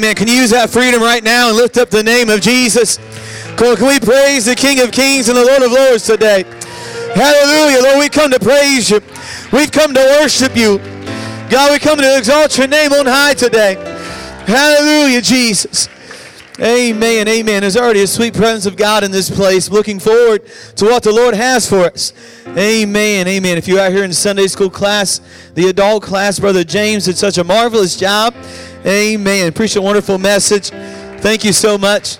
Amen. Can you use that freedom right now and lift up the name of Jesus? Can we praise the King of Kings and the Lord of Lords today? Hallelujah. Lord, we come to praise you. We've come to worship you. God, we come to exalt your name on high today. Hallelujah, Jesus. Amen. Amen. There's already a sweet presence of God in this place. Looking forward to what the Lord has for us. Amen. Amen. If you're out here in Sunday school class, the adult class, Brother James did such a marvelous job Amen. Preach a wonderful message. Thank you so much.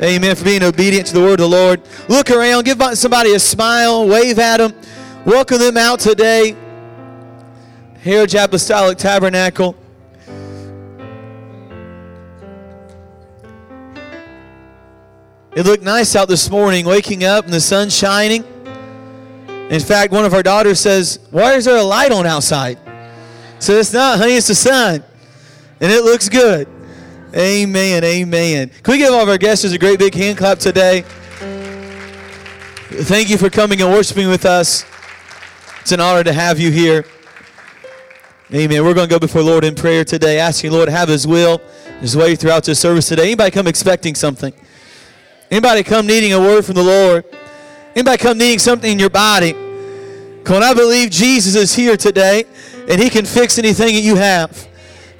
Amen. For being obedient to the word of the Lord. Look around. Give somebody a smile. Wave at them. Welcome them out today. Here at Apostolic Tabernacle. It looked nice out this morning, waking up and the sun shining. In fact, one of our daughters says, Why is there a light on outside? So it's not, honey, it's the sun. And it looks good. Amen. Amen. Can we give all of our guests a great big hand clap today? Thank you for coming and worshiping with us. It's an honor to have you here. Amen. We're going to go before Lord in prayer today, asking Lord to have His will, His way throughout this service today. Anybody come expecting something? Anybody come needing a word from the Lord? Anybody come needing something in your body? Come on, I believe Jesus is here today, and He can fix anything that you have.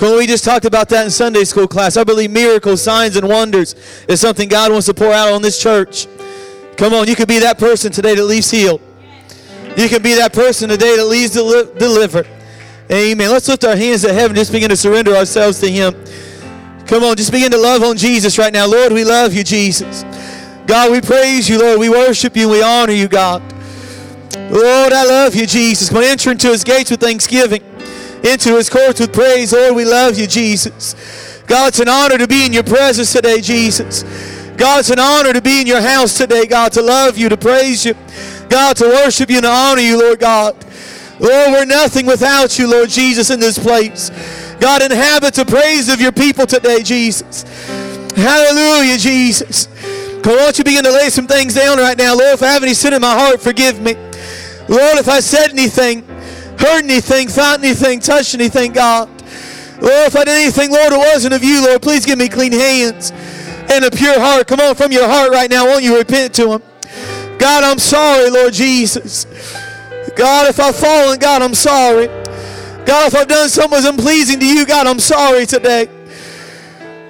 We just talked about that in Sunday school class. I believe miracles, signs, and wonders is something God wants to pour out on this church. Come on, you can be that person today that leaves healed. You can be that person today that leaves deli- delivered. Amen. Let's lift our hands to heaven. Just begin to surrender ourselves to Him. Come on, just begin to love on Jesus right now. Lord, we love you, Jesus. God, we praise you, Lord. We worship you. We honor you, God. Lord, I love you, Jesus. Come on, enter into his gates with thanksgiving, into his courts with praise. Lord, we love you, Jesus. God, it's an honor to be in your presence today, Jesus. God, it's an honor to be in your house today, God, to love you, to praise you. God, to worship you and to honor you, Lord God. Lord, we're nothing without you, Lord Jesus, in this place. God, inhabit the praise of your people today, Jesus. Hallelujah, Jesus. Come on, you begin to lay some things down right now. Lord, if I have any sin in my heart, forgive me. Lord, if I said anything, heard anything, thought anything, touched anything, God. Lord, if I did anything, Lord, it wasn't of you, Lord, please give me clean hands and a pure heart. Come on, from your heart right now, won't you repent to Him? God, I'm sorry, Lord Jesus. God, if I've fallen, God, I'm sorry. God, if I've done something unpleasing to you, God, I'm sorry today.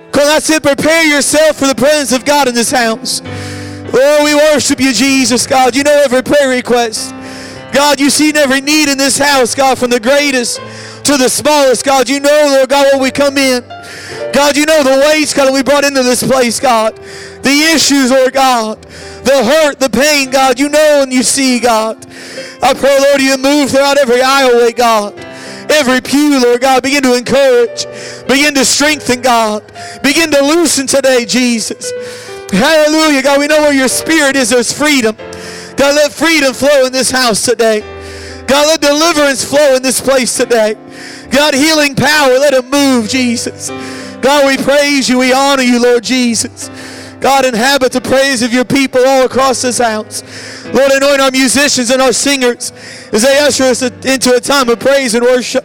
Because I said, prepare yourself for the presence of God in this house. Oh, we worship you, Jesus, God. You know every prayer request. God, you see every need in this house, God, from the greatest to the smallest. God, you know, Lord God, when we come in. God, you know the weights, God, we brought into this place, God. The issues, Lord God. The hurt, the pain, God, you know and you see, God. I pray, Lord, you move throughout every aisleway, God every pew, Lord God. Begin to encourage. Begin to strengthen, God. Begin to loosen today, Jesus. Hallelujah, God. We know where your spirit is, there's freedom. God, let freedom flow in this house today. God, let deliverance flow in this place today. God, healing power, let it move, Jesus. God, we praise you. We honor you, Lord Jesus. God, inhabit the praise of your people all across this house. Lord, anoint our musicians and our singers as they usher us into a time of praise and worship.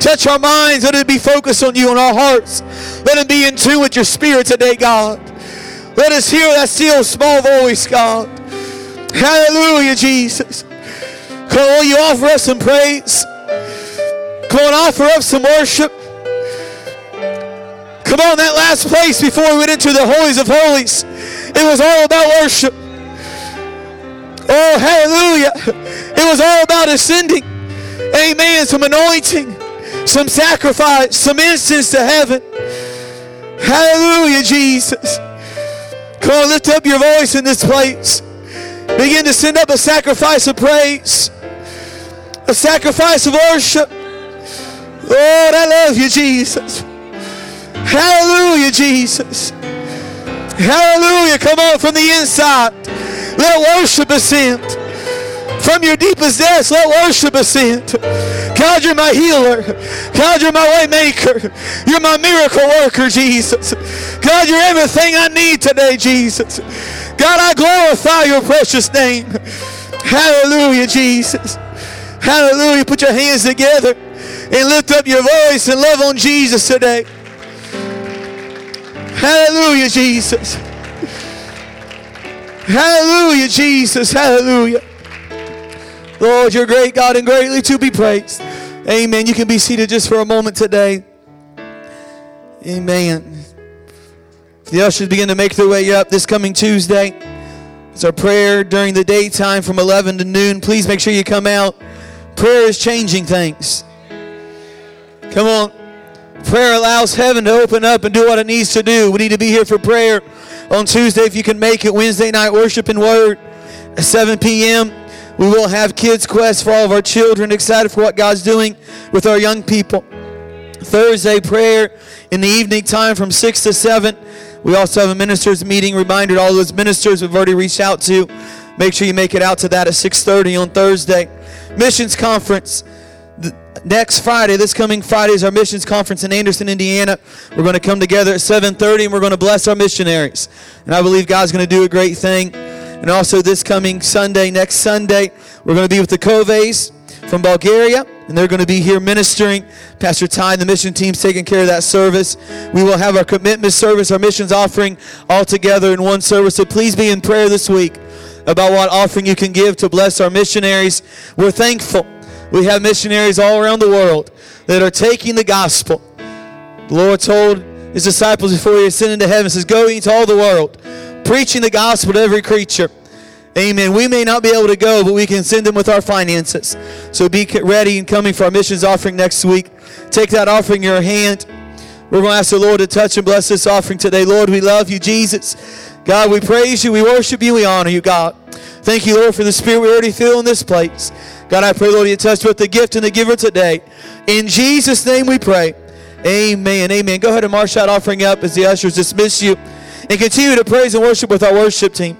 Touch our minds. Let it be focused on you and our hearts. Let it be in tune with your spirit today, God. Let us hear that still small voice, God. Hallelujah, Jesus. Come on, you offer us some praise. Come on, offer up some worship. Come on, that last place before we went into the holies of holies, it was all about worship. Oh, hallelujah. It was all about ascending. Amen. Some anointing, some sacrifice, some incense to heaven. Hallelujah, Jesus. Come on, lift up your voice in this place. Begin to send up a sacrifice of praise, a sacrifice of worship. Lord, I love you, Jesus. Hallelujah, Jesus. Hallelujah. Come on from the inside. Let worship ascend. From your deepest depths, let worship ascend. God, you're my healer. God, you're my way maker. You're my miracle worker, Jesus. God, you're everything I need today, Jesus. God, I glorify your precious name. Hallelujah, Jesus. Hallelujah. Put your hands together and lift up your voice and love on Jesus today. Hallelujah, Jesus. Hallelujah, Jesus. Hallelujah. Lord, you're great, God, and greatly to be praised. Amen. You can be seated just for a moment today. Amen. The ushers begin to make their way up this coming Tuesday. It's our prayer during the daytime from 11 to noon. Please make sure you come out. Prayer is changing things. Come on. Prayer allows heaven to open up and do what it needs to do. We need to be here for prayer on Tuesday if you can make it. Wednesday night worship and word at 7 p.m. We will have Kids Quest for all of our children. Excited for what God's doing with our young people. Thursday prayer in the evening time from 6 to 7. We also have a ministers meeting. Reminder all those ministers we've already reached out to. Make sure you make it out to that at 6:30 on Thursday. Missions conference the- next Friday. This coming Friday is our missions conference in Anderson, Indiana. We're going to come together at 7:30 and we're going to bless our missionaries. And I believe God's going to do a great thing. And also this coming Sunday, next Sunday, we're going to be with the Coves from Bulgaria, and they're going to be here ministering. Pastor Ty and the mission team's taking care of that service. We will have our commitment service, our missions offering all together in one service. So please be in prayer this week about what offering you can give to bless our missionaries. We're thankful. We have missionaries all around the world that are taking the gospel. The Lord told his disciples before he ascended to heaven, says, Go into all the world, preaching the gospel to every creature. Amen. We may not be able to go, but we can send them with our finances. So be ready and coming for our missions offering next week. Take that offering in your hand. We're going to ask the Lord to touch and bless this offering today. Lord, we love you, Jesus. God, we praise you, we worship you, we honor you, God. Thank you, Lord, for the spirit we already feel in this place. God, I pray, Lord, you touch with the gift and the giver today. In Jesus' name we pray. Amen. Amen. Go ahead and march that offering up as the ushers dismiss you. And continue to praise and worship with our worship team.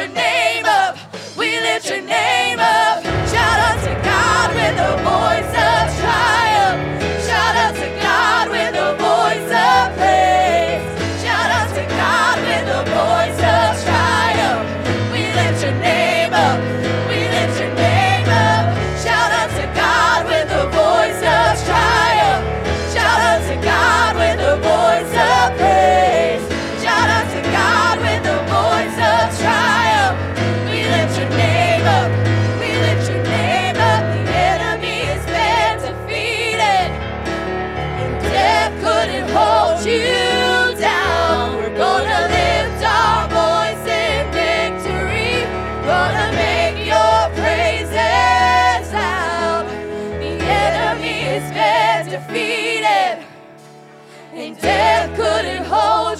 your name up. We lift your name up. Shout out to God with a voice of triumph. Shout out to God with a voice of praise.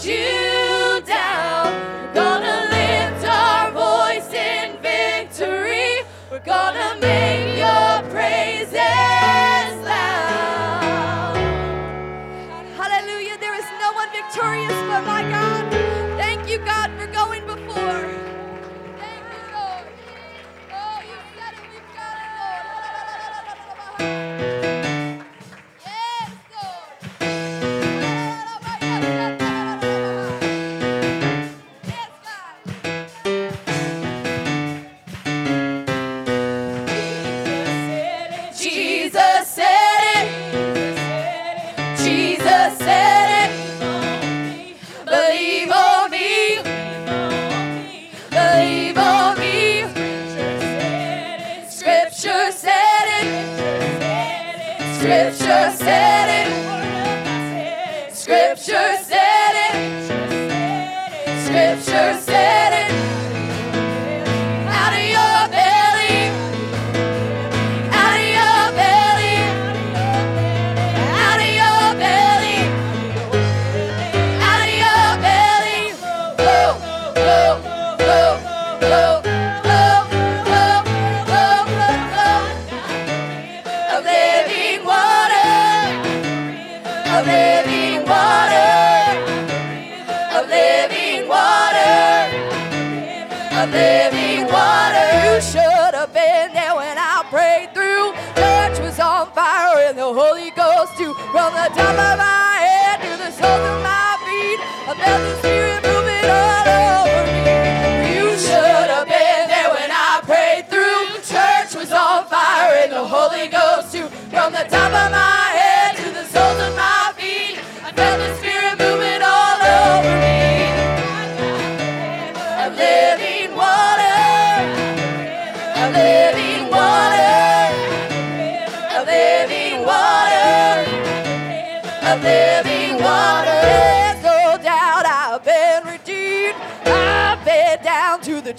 you down. Gonna lift our voice in victory. We're gonna make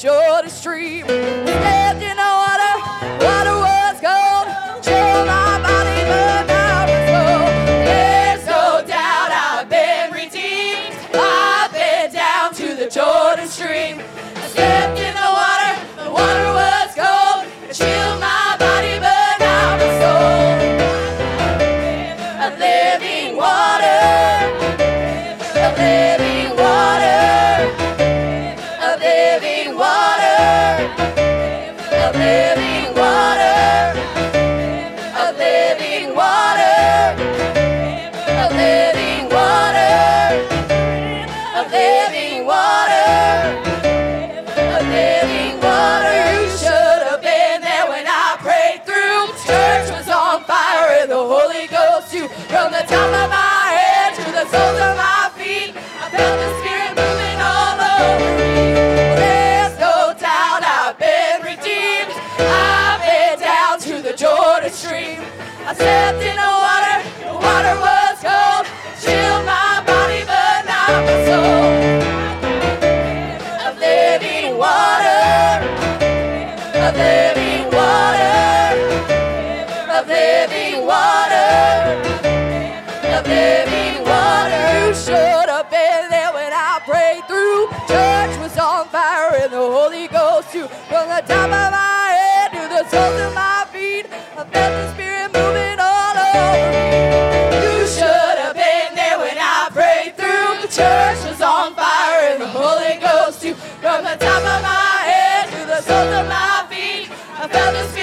Jordan street. Yeah, you know. was on the my. I felt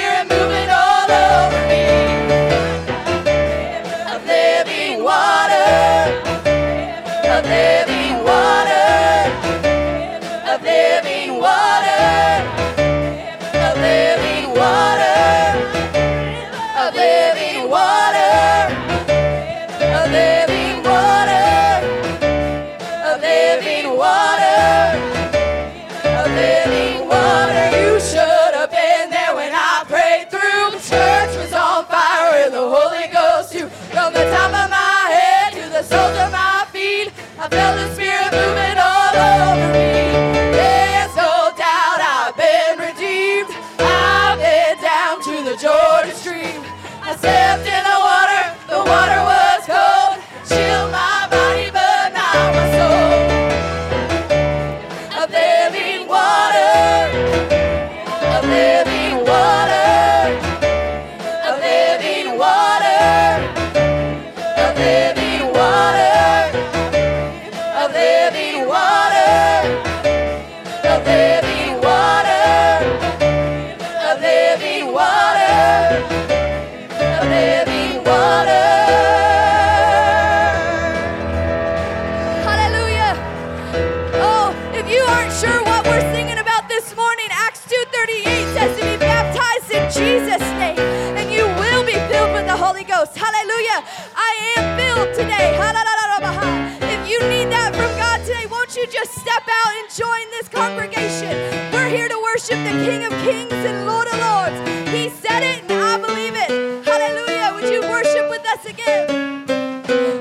congregation? We're here to worship the King of Kings and Lord of Lords. He said it, and I believe it. Hallelujah. Would you worship with us again?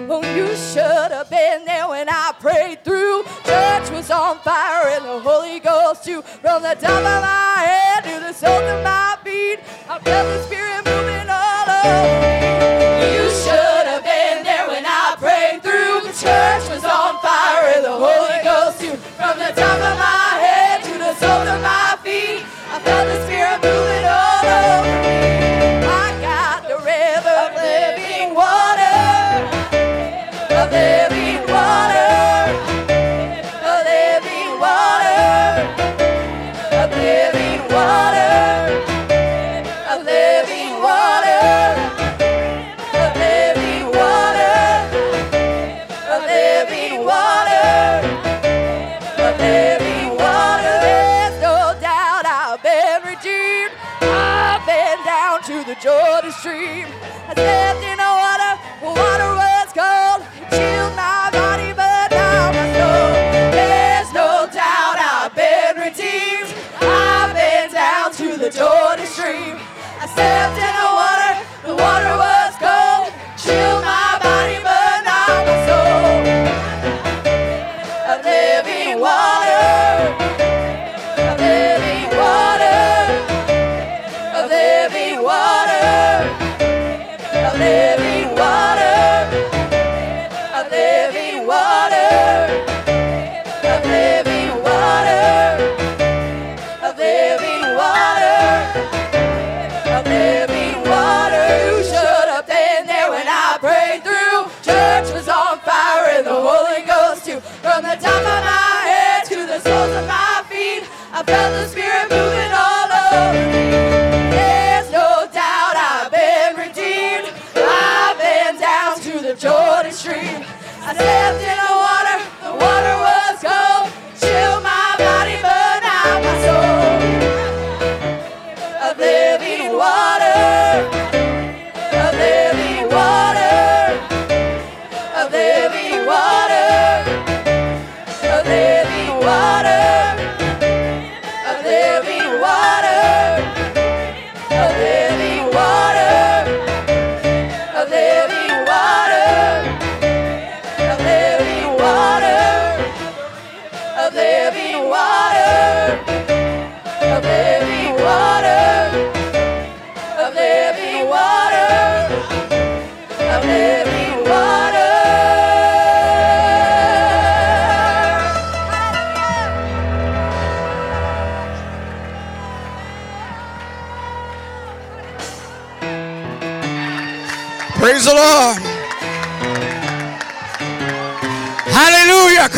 Oh, you should have been there when I prayed through. Church was on fire and the Holy Ghost too. From the top of my head to the soles of my feet, I felt the Spirit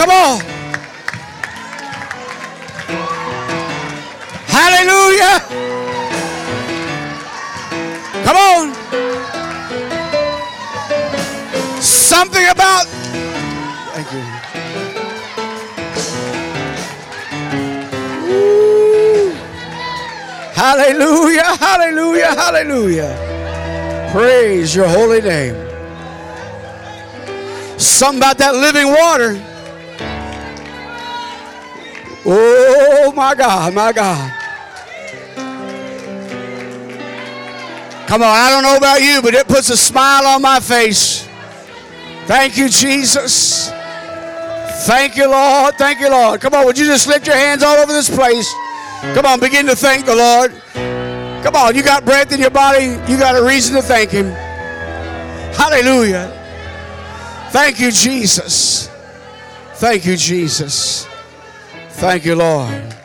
Come. Hallelujah. Come on. Something about. Thank you. Hallelujah. Hallelujah. Hallelujah. Praise your holy name. Something about that living water. Oh my God, my God. Come on, I don't know about you, but it puts a smile on my face. Thank you, Jesus. Thank you, Lord. Thank you, Lord. Come on, would you just lift your hands all over this place? Come on, begin to thank the Lord. Come on, you got breath in your body, you got a reason to thank Him. Hallelujah. Thank you, Jesus. Thank you, Jesus. Thank you, Lord.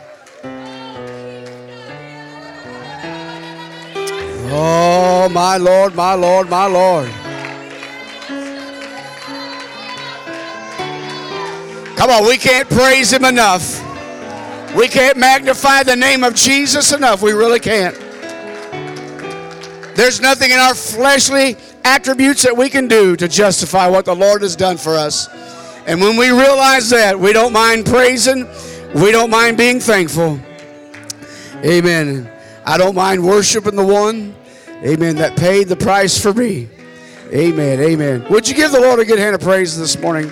Oh, my Lord, my Lord, my Lord. Come on, we can't praise Him enough. We can't magnify the name of Jesus enough. We really can't. There's nothing in our fleshly attributes that we can do to justify what the Lord has done for us. And when we realize that, we don't mind praising, we don't mind being thankful. Amen. I don't mind worshiping the one, amen, that paid the price for me. Amen. Amen. Would you give the Lord a good hand of praise this morning?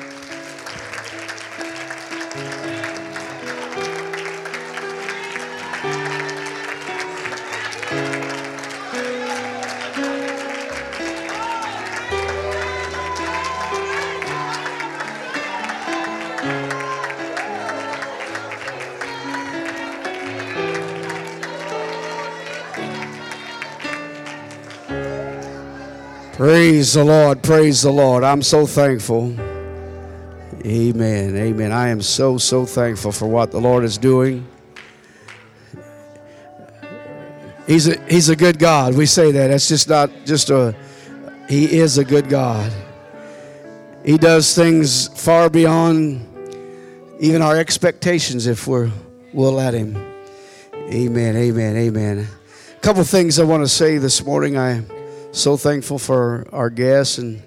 Praise the Lord. Praise the Lord. I'm so thankful. Amen. Amen. I am so, so thankful for what the Lord is doing. He's a, he's a good God. We say that. That's just not just a, He is a good God. He does things far beyond even our expectations if we're, we'll let Him. Amen. Amen. Amen. A couple things I want to say this morning. I so thankful for our guests and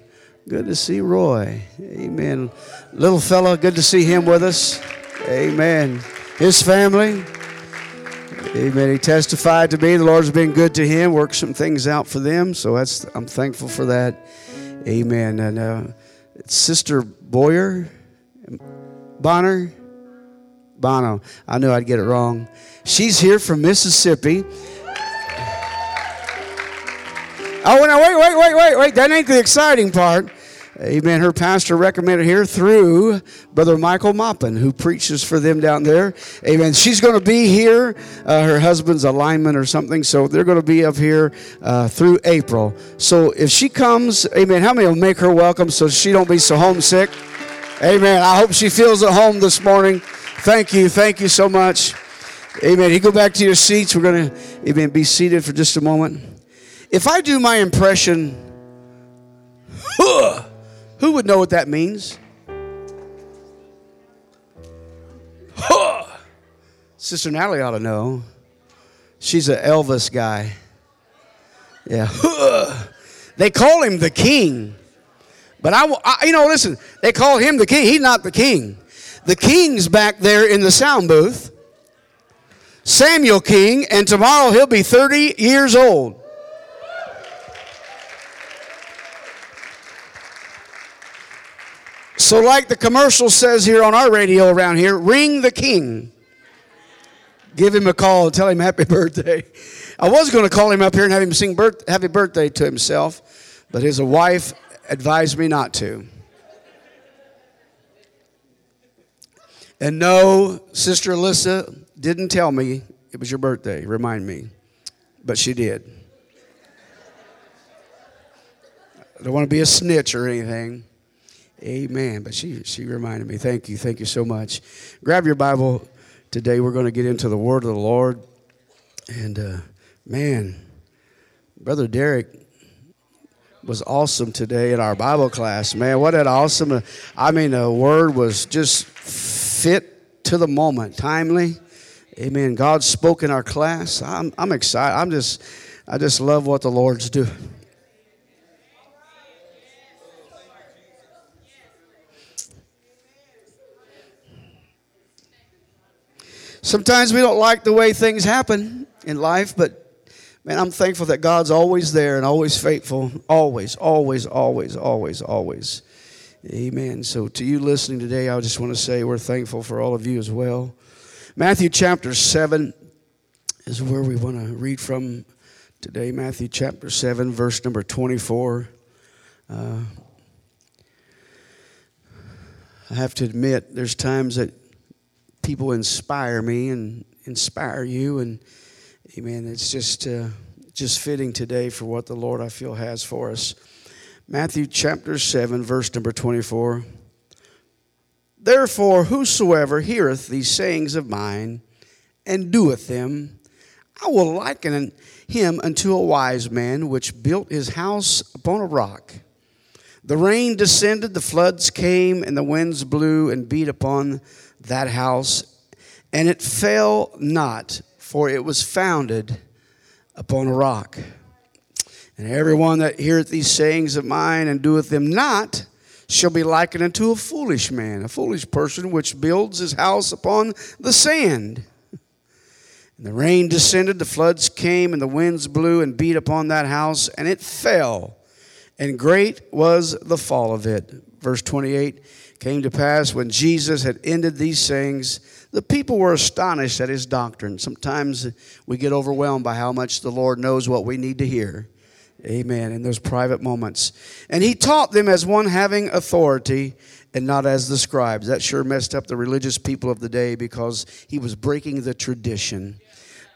good to see Roy. Amen. Little fella, good to see him with us. Amen. His family. Amen. He testified to me the Lord's been good to him, worked some things out for them. So that's I'm thankful for that. Amen. And uh, Sister Boyer, Bonner, Bono. I knew I'd get it wrong. She's here from Mississippi. Oh, no, wait, wait, wait, wait, wait. That ain't the exciting part. Amen. Her pastor recommended here through Brother Michael Maupin, who preaches for them down there. Amen. She's going to be here. Uh, her husband's a lineman or something, so they're going to be up here uh, through April. So if she comes, Amen. How many will make her welcome so she don't be so homesick? Amen. I hope she feels at home this morning. Thank you. Thank you so much. Amen. You go back to your seats. We're going to, amen, be seated for just a moment. If I do my impression, huh, who would know what that means? Huh. Sister Natalie ought to know. She's an Elvis guy. Yeah. Huh. They call him the king. But I, I, you know, listen, they call him the king. He's not the king. The king's back there in the sound booth. Samuel King, and tomorrow he'll be 30 years old. So, like the commercial says here on our radio around here, ring the king. Give him a call tell him happy birthday. I was going to call him up here and have him sing birth, happy birthday to himself, but his wife advised me not to. And no, Sister Alyssa didn't tell me it was your birthday. Remind me. But she did. I don't want to be a snitch or anything. Amen. But she, she reminded me. Thank you. Thank you so much. Grab your Bible today. We're going to get into the Word of the Lord. And uh, man, Brother Derek was awesome today in our Bible class. Man, what an awesome. Uh, I mean, the Word was just fit to the moment, timely. Amen. God spoke in our class. I'm, I'm excited. I'm just, I just love what the Lord's doing. Sometimes we don't like the way things happen in life, but man, I'm thankful that God's always there and always faithful. Always, always, always, always, always. Amen. So, to you listening today, I just want to say we're thankful for all of you as well. Matthew chapter 7 is where we want to read from today. Matthew chapter 7, verse number 24. Uh, I have to admit, there's times that people inspire me and inspire you. And amen. It's just, uh, just fitting today for what the Lord I feel has for us. Matthew chapter 7, verse number 24. Therefore, whosoever heareth these sayings of mine and doeth them, I will liken him unto a wise man which built his house upon a rock. The rain descended, the floods came, and the winds blew and beat upon that house, and it fell not, for it was founded upon a rock. And everyone that heareth these sayings of mine and doeth them not shall be likened unto a foolish man, a foolish person which builds his house upon the sand. And the rain descended, the floods came, and the winds blew and beat upon that house, and it fell. and great was the fall of it. Verse 28 came to pass when Jesus had ended these sayings, the people were astonished at his doctrine. Sometimes we get overwhelmed by how much the Lord knows what we need to hear. Amen. In those private moments. And he taught them as one having authority and not as the scribes. That sure messed up the religious people of the day because he was breaking the tradition.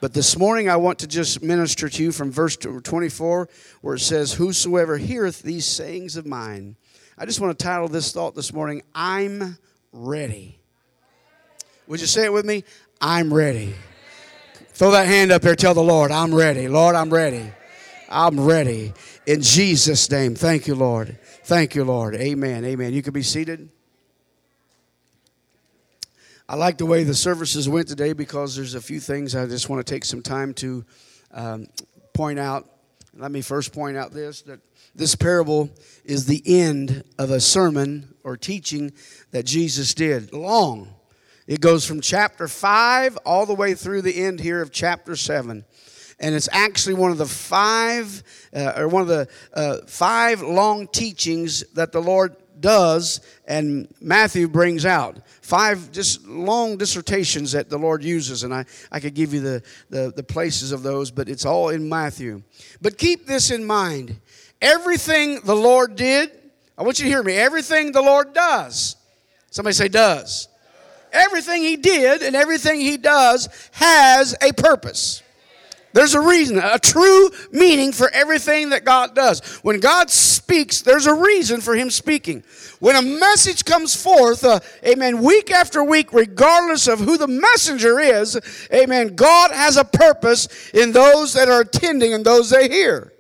But this morning I want to just minister to you from verse 24 where it says, Whosoever heareth these sayings of mine. I just want to title this thought this morning, I'm ready. Would you say it with me? I'm ready. Throw that hand up here. Tell the Lord, I'm ready. Lord, I'm ready. I'm ready. In Jesus' name. Thank you, Lord. Thank you, Lord. Amen. Amen. You can be seated. I like the way the services went today because there's a few things I just want to take some time to um, point out. Let me first point out this that this parable is the end of a sermon or teaching that Jesus did. Long. It goes from chapter 5 all the way through the end here of chapter 7 and it's actually one of the five uh, or one of the uh, five long teachings that the Lord does and Matthew brings out. Five just long dissertations that the Lord uses, and I, I could give you the, the, the places of those, but it's all in Matthew. But keep this in mind everything the Lord did, I want you to hear me, everything the Lord does. Somebody say, does. Everything he did and everything he does has a purpose. There's a reason, a true meaning for everything that God does. When God speaks, there's a reason for Him speaking. When a message comes forth, uh, amen, week after week, regardless of who the messenger is, amen, God has a purpose in those that are attending and those they hear.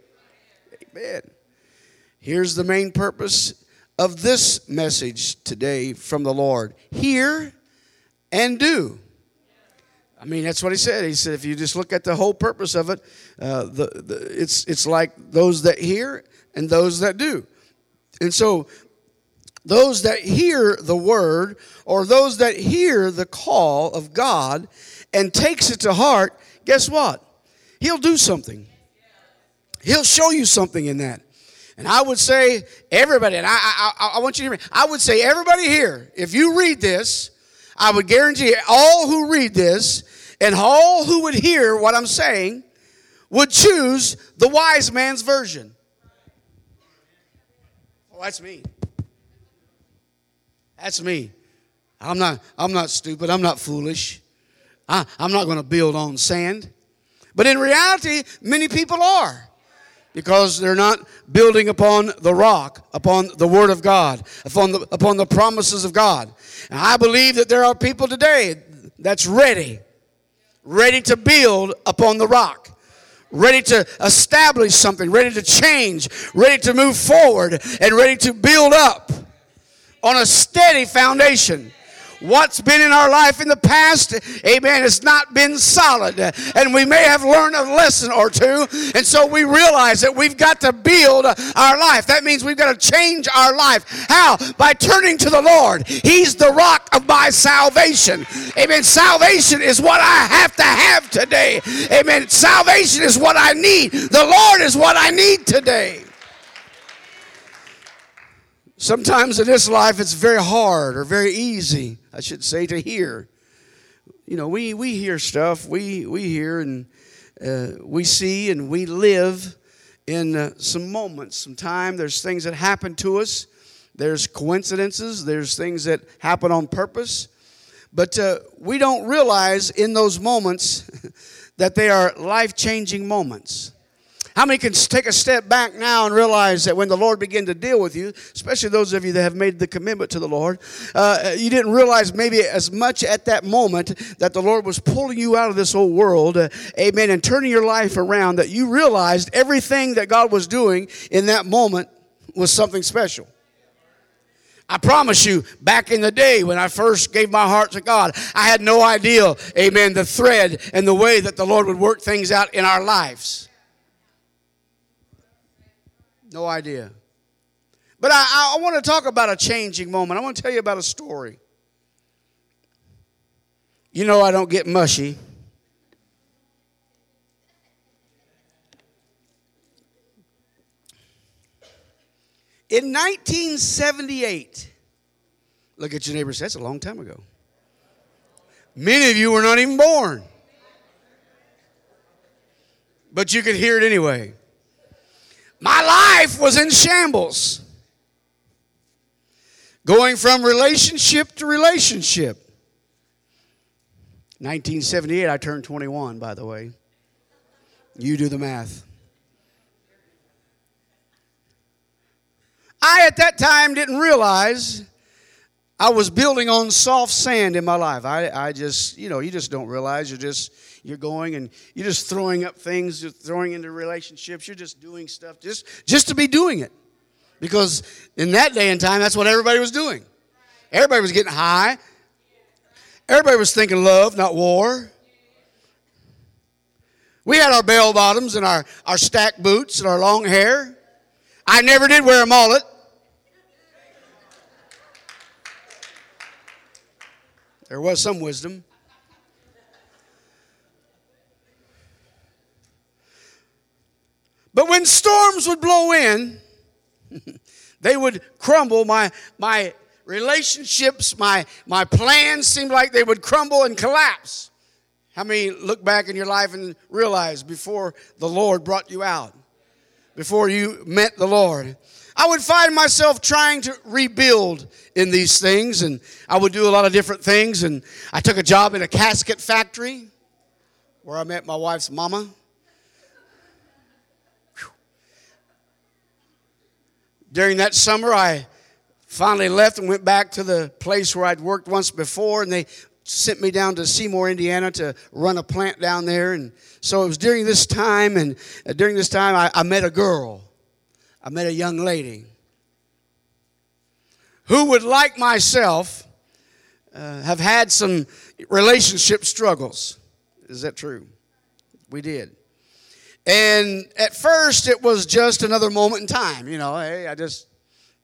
Amen. Here's the main purpose of this message today from the Lord hear and do. I mean, that's what he said. He said, if you just look at the whole purpose of it, uh, the, the, it's, it's like those that hear and those that do. And so, those that hear the word or those that hear the call of God and takes it to heart, guess what? He'll do something. He'll show you something in that. And I would say, everybody, and I, I, I want you to hear me, I would say, everybody here, if you read this, I would guarantee all who read this and all who would hear what I'm saying would choose the wise man's version. Oh, that's me. That's me. I'm not, I'm not stupid. I'm not foolish. I, I'm not going to build on sand. But in reality, many people are because they're not building upon the rock, upon the Word of God, upon the, upon the promises of God. And I believe that there are people today that's ready ready to build upon the rock, ready to establish something, ready to change, ready to move forward, and ready to build up on a steady foundation what's been in our life in the past, amen, has not been solid. And we may have learned a lesson or two. And so we realize that we've got to build our life. That means we've got to change our life. How? By turning to the Lord. He's the rock of my salvation. Amen. Salvation is what I have to have today. Amen. Salvation is what I need. The Lord is what I need today. Sometimes in this life it's very hard or very easy, I should say, to hear. You know, we, we hear stuff, we, we hear and uh, we see and we live in uh, some moments, some time. There's things that happen to us, there's coincidences, there's things that happen on purpose. But uh, we don't realize in those moments that they are life changing moments. How many can take a step back now and realize that when the Lord began to deal with you, especially those of you that have made the commitment to the Lord, uh, you didn't realize maybe as much at that moment that the Lord was pulling you out of this old world, uh, amen, and turning your life around, that you realized everything that God was doing in that moment was something special. I promise you, back in the day when I first gave my heart to God, I had no idea, amen, the thread and the way that the Lord would work things out in our lives. No idea. But I, I want to talk about a changing moment. I want to tell you about a story. You know, I don't get mushy. In 1978, look at your neighbor that's a long time ago. Many of you were not even born. But you could hear it anyway. My life was in shambles. Going from relationship to relationship. 1978, I turned 21, by the way. You do the math. I, at that time, didn't realize I was building on soft sand in my life. I, I just, you know, you just don't realize you're just, you're going and you're just throwing up things, you're throwing into relationships, you're just doing stuff just, just to be doing it. Because in that day and time, that's what everybody was doing. Everybody was getting high. Everybody was thinking love, not war. We had our bell bottoms and our, our stack boots and our long hair. I never did wear a mullet. There was some wisdom. But when storms would blow in, they would crumble. My, my relationships, my, my plans seemed like they would crumble and collapse. How many look back in your life and realize before the Lord brought you out, before you met the Lord? I would find myself trying to rebuild in these things, and I would do a lot of different things. And I took a job in a casket factory where I met my wife's mama. During that summer, I finally left and went back to the place where I'd worked once before, and they sent me down to Seymour, Indiana to run a plant down there. And so it was during this time, and uh, during this time, I, I met a girl. I met a young lady who would, like myself, uh, have had some relationship struggles. Is that true? We did. And at first, it was just another moment in time. You know, hey, I just,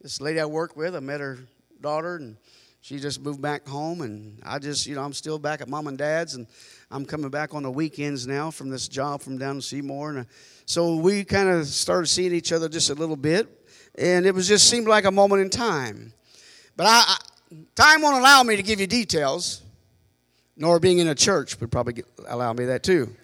this lady I work with, I met her daughter, and she just moved back home. And I just, you know, I'm still back at mom and dad's, and I'm coming back on the weekends now from this job from down in Seymour. And uh, so we kind of started seeing each other just a little bit. And it was just seemed like a moment in time. But I, I time won't allow me to give you details, nor being in a church would probably get, allow me that too.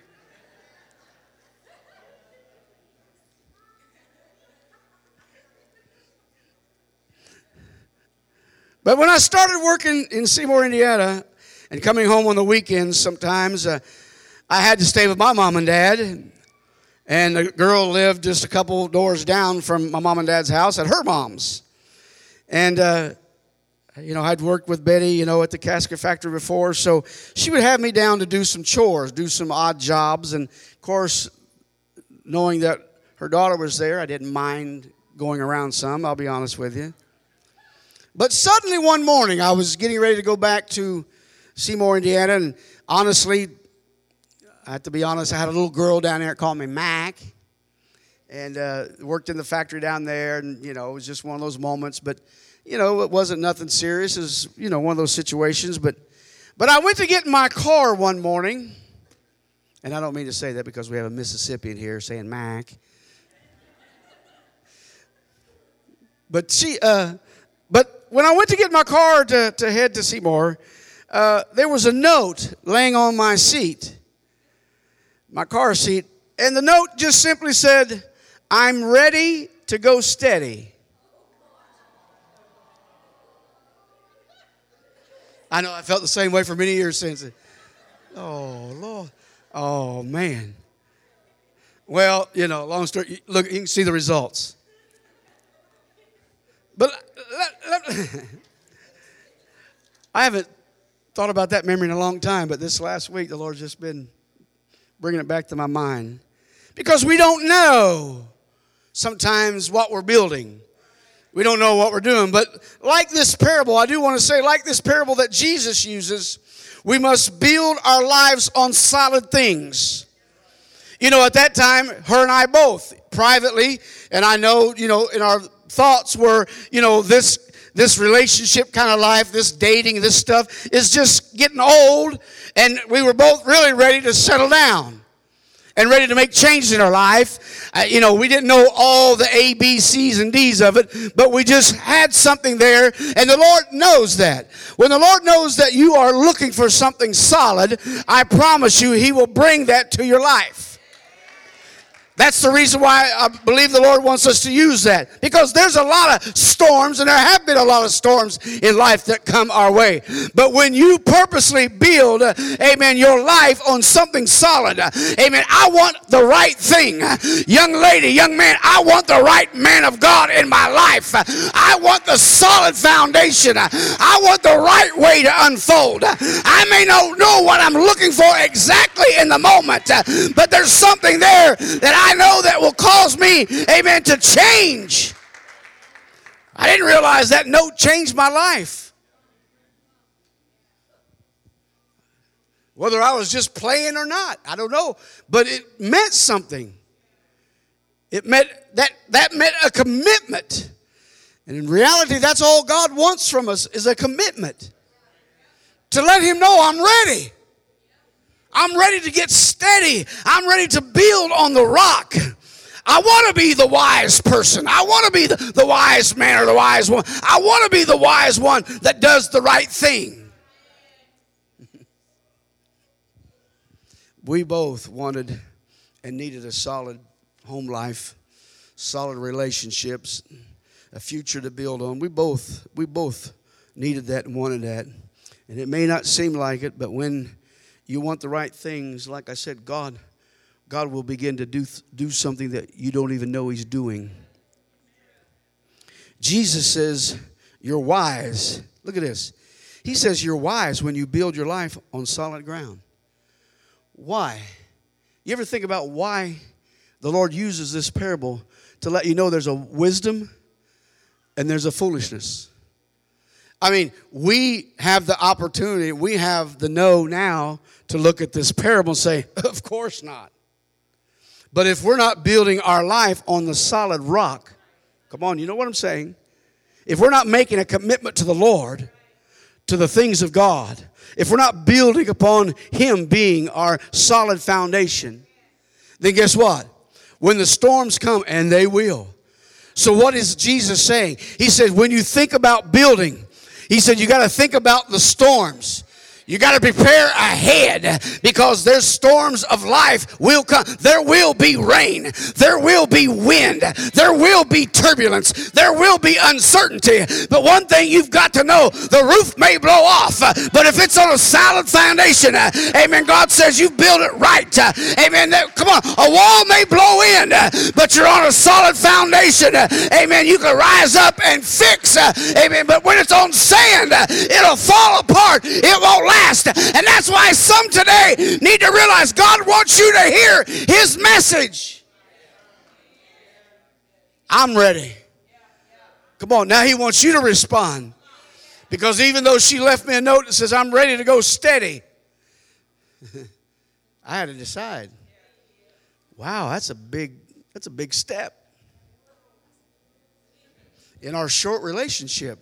But when I started working in Seymour, Indiana, and coming home on the weekends sometimes, uh, I had to stay with my mom and dad. And the girl lived just a couple doors down from my mom and dad's house at her mom's. And, uh, you know, I'd worked with Betty, you know, at the casket factory before. So she would have me down to do some chores, do some odd jobs. And, of course, knowing that her daughter was there, I didn't mind going around some, I'll be honest with you. But suddenly one morning, I was getting ready to go back to Seymour, Indiana, and honestly, I have to be honest, I had a little girl down there called me Mac, and uh, worked in the factory down there, and you know, it was just one of those moments. But you know, it wasn't nothing serious. It was you know one of those situations. But but I went to get in my car one morning, and I don't mean to say that because we have a Mississippian here saying Mac. But she, uh, when I went to get my car to, to head to Seymour, uh, there was a note laying on my seat, my car seat, and the note just simply said, I'm ready to go steady. I know I felt the same way for many years since. Oh, Lord. Oh, man. Well, you know, long story, look, you can see the results. But let, let, I haven't thought about that memory in a long time, but this last week the Lord's just been bringing it back to my mind. Because we don't know sometimes what we're building. We don't know what we're doing. But like this parable, I do want to say, like this parable that Jesus uses, we must build our lives on solid things. You know, at that time, her and I both, privately, and I know, you know, in our thoughts were, you know, this this relationship kind of life, this dating, this stuff is just getting old, and we were both really ready to settle down. and ready to make changes in our life. Uh, you know, we didn't know all the A, B, C's, and D's of it, but we just had something there, and the Lord knows that. When the Lord knows that you are looking for something solid, I promise you, He will bring that to your life. That's the reason why I believe the Lord wants us to use that. Because there's a lot of storms, and there have been a lot of storms in life that come our way. But when you purposely build, amen, your life on something solid, amen, I want the right thing. Young lady, young man, I want the right man of God in my life. I want the solid foundation. I want the right way to unfold. I may not know what I'm looking for exactly in the moment, but there's something there that I know that will cause me, amen, to change. I didn't realize that note changed my life. Whether I was just playing or not, I don't know. But it meant something. It meant that that meant a commitment. And in reality, that's all God wants from us is a commitment. To let him know I'm ready. I'm ready to get steady. I'm ready to build on the rock. I want to be the wise person. I want to be the, the wise man or the wise one. I want to be the wise one that does the right thing. we both wanted and needed a solid home life, solid relationships, a future to build on. We both we both needed that and wanted that. And it may not seem like it, but when you want the right things, like I said, God, God will begin to do, do something that you don't even know He's doing. Jesus says, You're wise. Look at this. He says, You're wise when you build your life on solid ground. Why? You ever think about why the Lord uses this parable to let you know there's a wisdom and there's a foolishness? I mean, we have the opportunity, we have the know now to look at this parable and say, Of course not. But if we're not building our life on the solid rock, come on, you know what I'm saying? If we're not making a commitment to the Lord, to the things of God, if we're not building upon Him being our solid foundation, then guess what? When the storms come, and they will. So, what is Jesus saying? He says, when you think about building, He said, you got to think about the storms. You got to prepare ahead because there's storms of life will come. There will be rain. There will be wind. There will be turbulence. There will be uncertainty. But one thing you've got to know, the roof may blow off, but if it's on a solid foundation, uh, amen, God says you build it right. Uh, amen. Come on, a wall may blow in, uh, but you're on a solid foundation. Amen. You can rise up and fix. Amen. But when it's on sand, it'll fall apart. It won't last. And that's why some today need to realize God wants you to hear His message. I'm ready. Come on, now He wants you to respond. Because even though she left me a note that says, I'm ready to go steady, I had to decide. Wow, that's a big, that's a big step in our short relationship.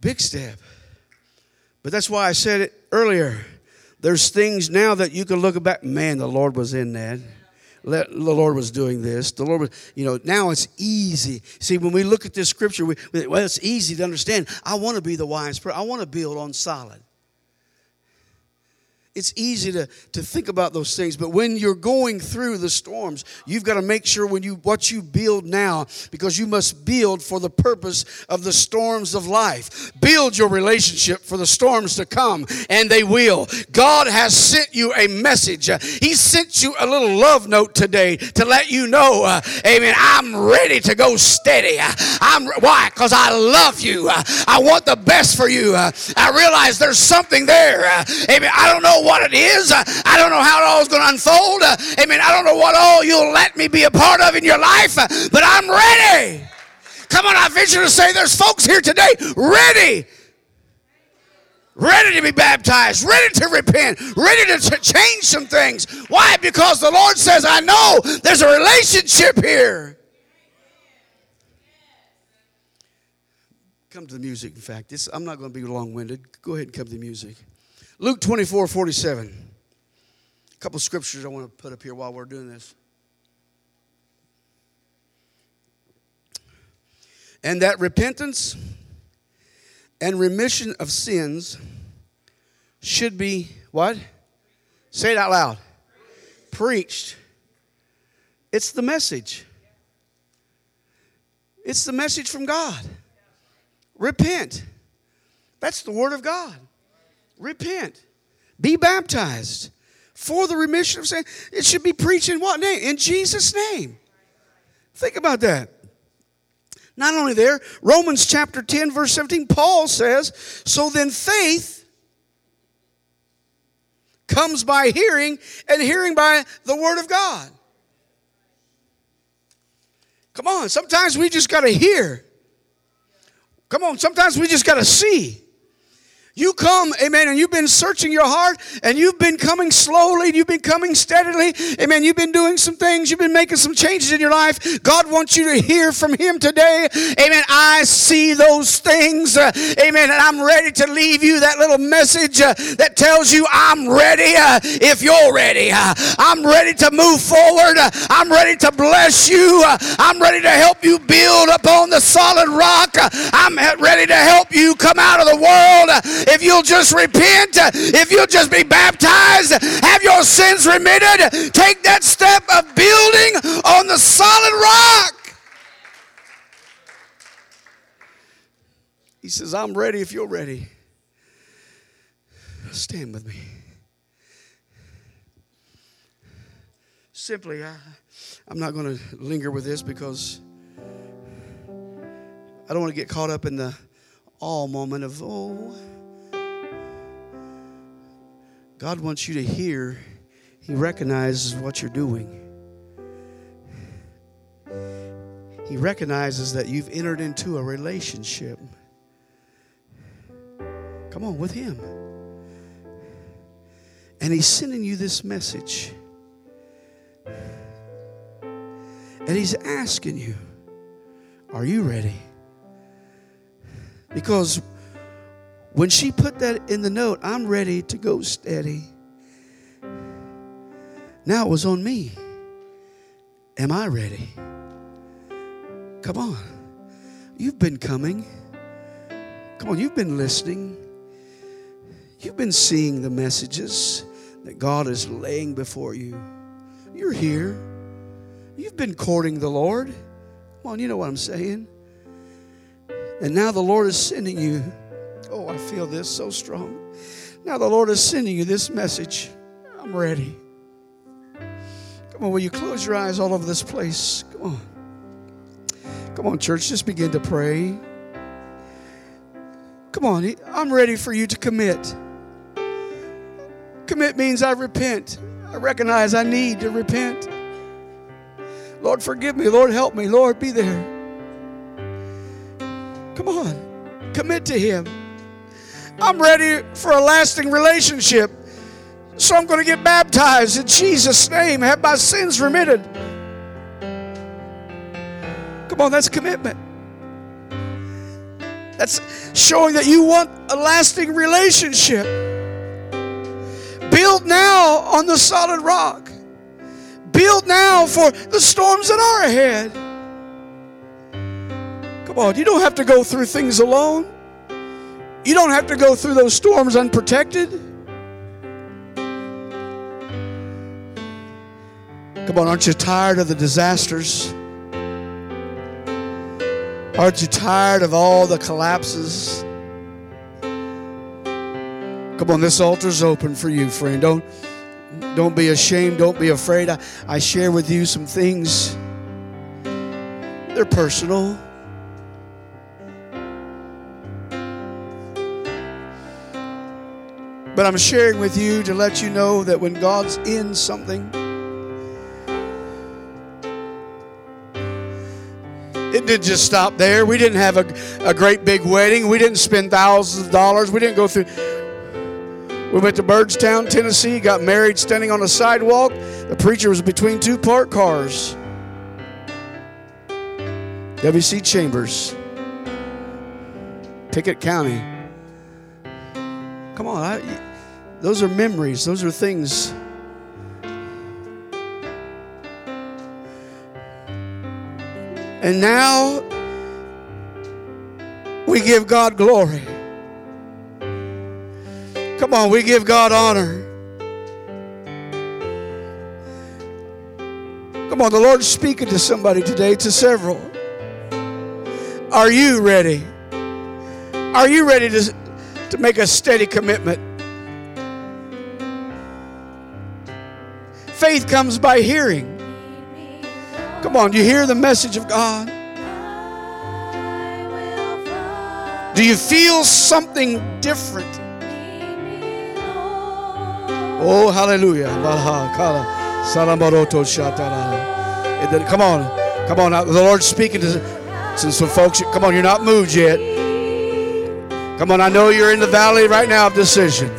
Big step. But that's why I said it earlier. There's things now that you can look back. Man, the Lord was in that. Let, the Lord was doing this. The Lord was, you know, now it's easy. See, when we look at this scripture, we, well, it's easy to understand. I want to be the wise person. I want to build on solid. It's easy to, to think about those things, but when you're going through the storms, you've got to make sure when you what you build now, because you must build for the purpose of the storms of life. Build your relationship for the storms to come, and they will. God has sent you a message. He sent you a little love note today to let you know, uh, Amen. I'm ready to go steady. I'm why? Because I love you. I want the best for you. I realize there's something there. Amen. I don't know what it is. Uh, I don't know how it all is going to unfold. Uh, amen. I don't know what all you'll let me be a part of in your life, uh, but I'm ready. Come on, I venture to say there's folks here today ready. Ready to be baptized, ready to repent, ready to change some things. Why? Because the Lord says, I know there's a relationship here. Come to the music, in fact. This, I'm not going to be long winded. Go ahead and come to the music. Luke 24 47. A couple scriptures I want to put up here while we're doing this. And that repentance and remission of sins should be what? Say it out loud. Preached. It's the message. It's the message from God. Repent. That's the word of God. Repent. Be baptized for the remission of sin. It should be preached in what name? In Jesus' name. Think about that. Not only there, Romans chapter 10, verse 17, Paul says, So then faith comes by hearing, and hearing by the word of God. Come on, sometimes we just got to hear. Come on, sometimes we just got to see. You come, amen, and you've been searching your heart and you've been coming slowly, and you've been coming steadily, amen. You've been doing some things, you've been making some changes in your life. God wants you to hear from Him today, amen. I see those things, uh, amen, and I'm ready to leave you that little message uh, that tells you I'm ready uh, if you're ready. Uh, I'm ready to move forward, uh, I'm ready to bless you, uh, I'm ready to help you build upon the solid rock, I'm ready to help you come out of the world if you'll just repent, if you'll just be baptized, have your sins remitted, take that step of building on the solid rock. He says, I'm ready if you're ready. Stand with me. Simply, I, I'm not going to linger with this because I don't want to get caught up in the all moment of, oh, God wants you to hear, He recognizes what you're doing. He recognizes that you've entered into a relationship. Come on, with Him. And He's sending you this message. And He's asking you, Are you ready? Because when she put that in the note, I'm ready to go steady. Now it was on me. Am I ready? Come on. You've been coming. Come on, you've been listening. You've been seeing the messages that God is laying before you. You're here. You've been courting the Lord. Come on, you know what I'm saying. And now the Lord is sending you Oh, I feel this so strong. Now the Lord is sending you this message. I'm ready. Come on, will you close your eyes all over this place? Come on. Come on, church, just begin to pray. Come on, I'm ready for you to commit. Commit means I repent. I recognize I need to repent. Lord, forgive me. Lord, help me. Lord, be there. Come on, commit to Him. I'm ready for a lasting relationship. So I'm going to get baptized in Jesus' name, have my sins remitted. Come on, that's commitment. That's showing that you want a lasting relationship. Build now on the solid rock. Build now for the storms that are ahead. Come on, you don't have to go through things alone. You don't have to go through those storms unprotected. Come on, aren't you tired of the disasters? Aren't you tired of all the collapses? Come on, this altar's open for you, friend. Don't, don't be ashamed. Don't be afraid. I, I share with you some things. They're personal. But I'm sharing with you to let you know that when God's in something, it didn't just stop there. We didn't have a, a great big wedding. We didn't spend thousands of dollars. We didn't go through. We went to Byrdstown, Tennessee, got married standing on a sidewalk. The preacher was between two parked cars. W.C. Chambers, Pickett County. Come on, I, those are memories, those are things. And now we give God glory. Come on, we give God honor. Come on, the Lord's speaking to somebody today, to several. Are you ready? Are you ready to, to make a steady commitment Faith comes by hearing. Come on, do you hear the message of God? Do you feel something different? Oh, hallelujah. Come on. Come on. The Lord's speaking to some folks. Come on, you're not moved yet. Come on, I know you're in the valley right now of decision.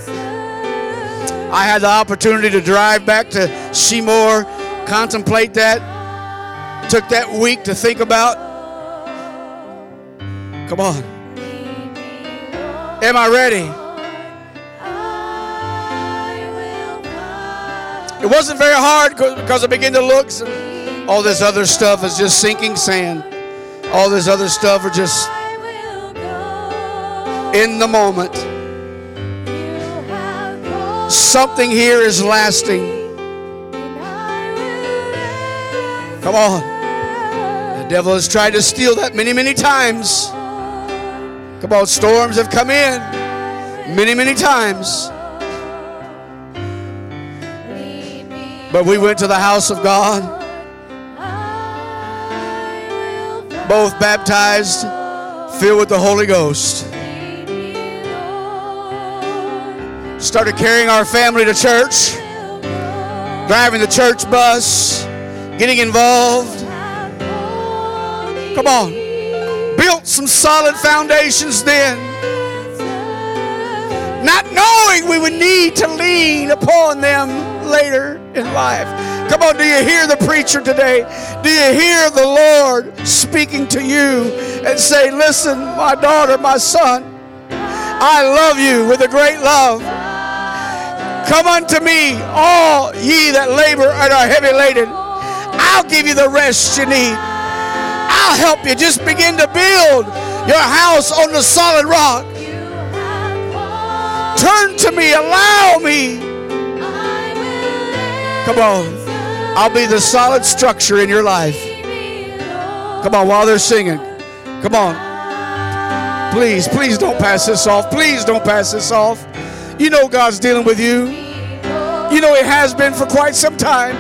I had the opportunity to drive back to Seymour, contemplate that. Took that week to think about. Come on. Am I ready? It wasn't very hard because I began to look. All this other stuff is just sinking sand. All this other stuff are just in the moment. Something here is lasting. Come on. The devil has tried to steal that many, many times. Come on, storms have come in many, many times. But we went to the house of God, both baptized, filled with the Holy Ghost. Started carrying our family to church, driving the church bus, getting involved. Come on. Built some solid foundations then. Not knowing we would need to lean upon them later in life. Come on, do you hear the preacher today? Do you hear the Lord speaking to you and say, Listen, my daughter, my son, I love you with a great love. Come unto me, all ye that labor and are heavy laden. I'll give you the rest you need. I'll help you. Just begin to build your house on the solid rock. Turn to me, allow me. Come on. I'll be the solid structure in your life. Come on, while they're singing. Come on. Please, please don't pass this off. Please don't pass this off. You know God's dealing with you. You know He has been for quite some time.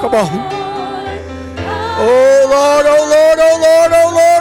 Come on. Oh lord oh Lord, oh Lord, oh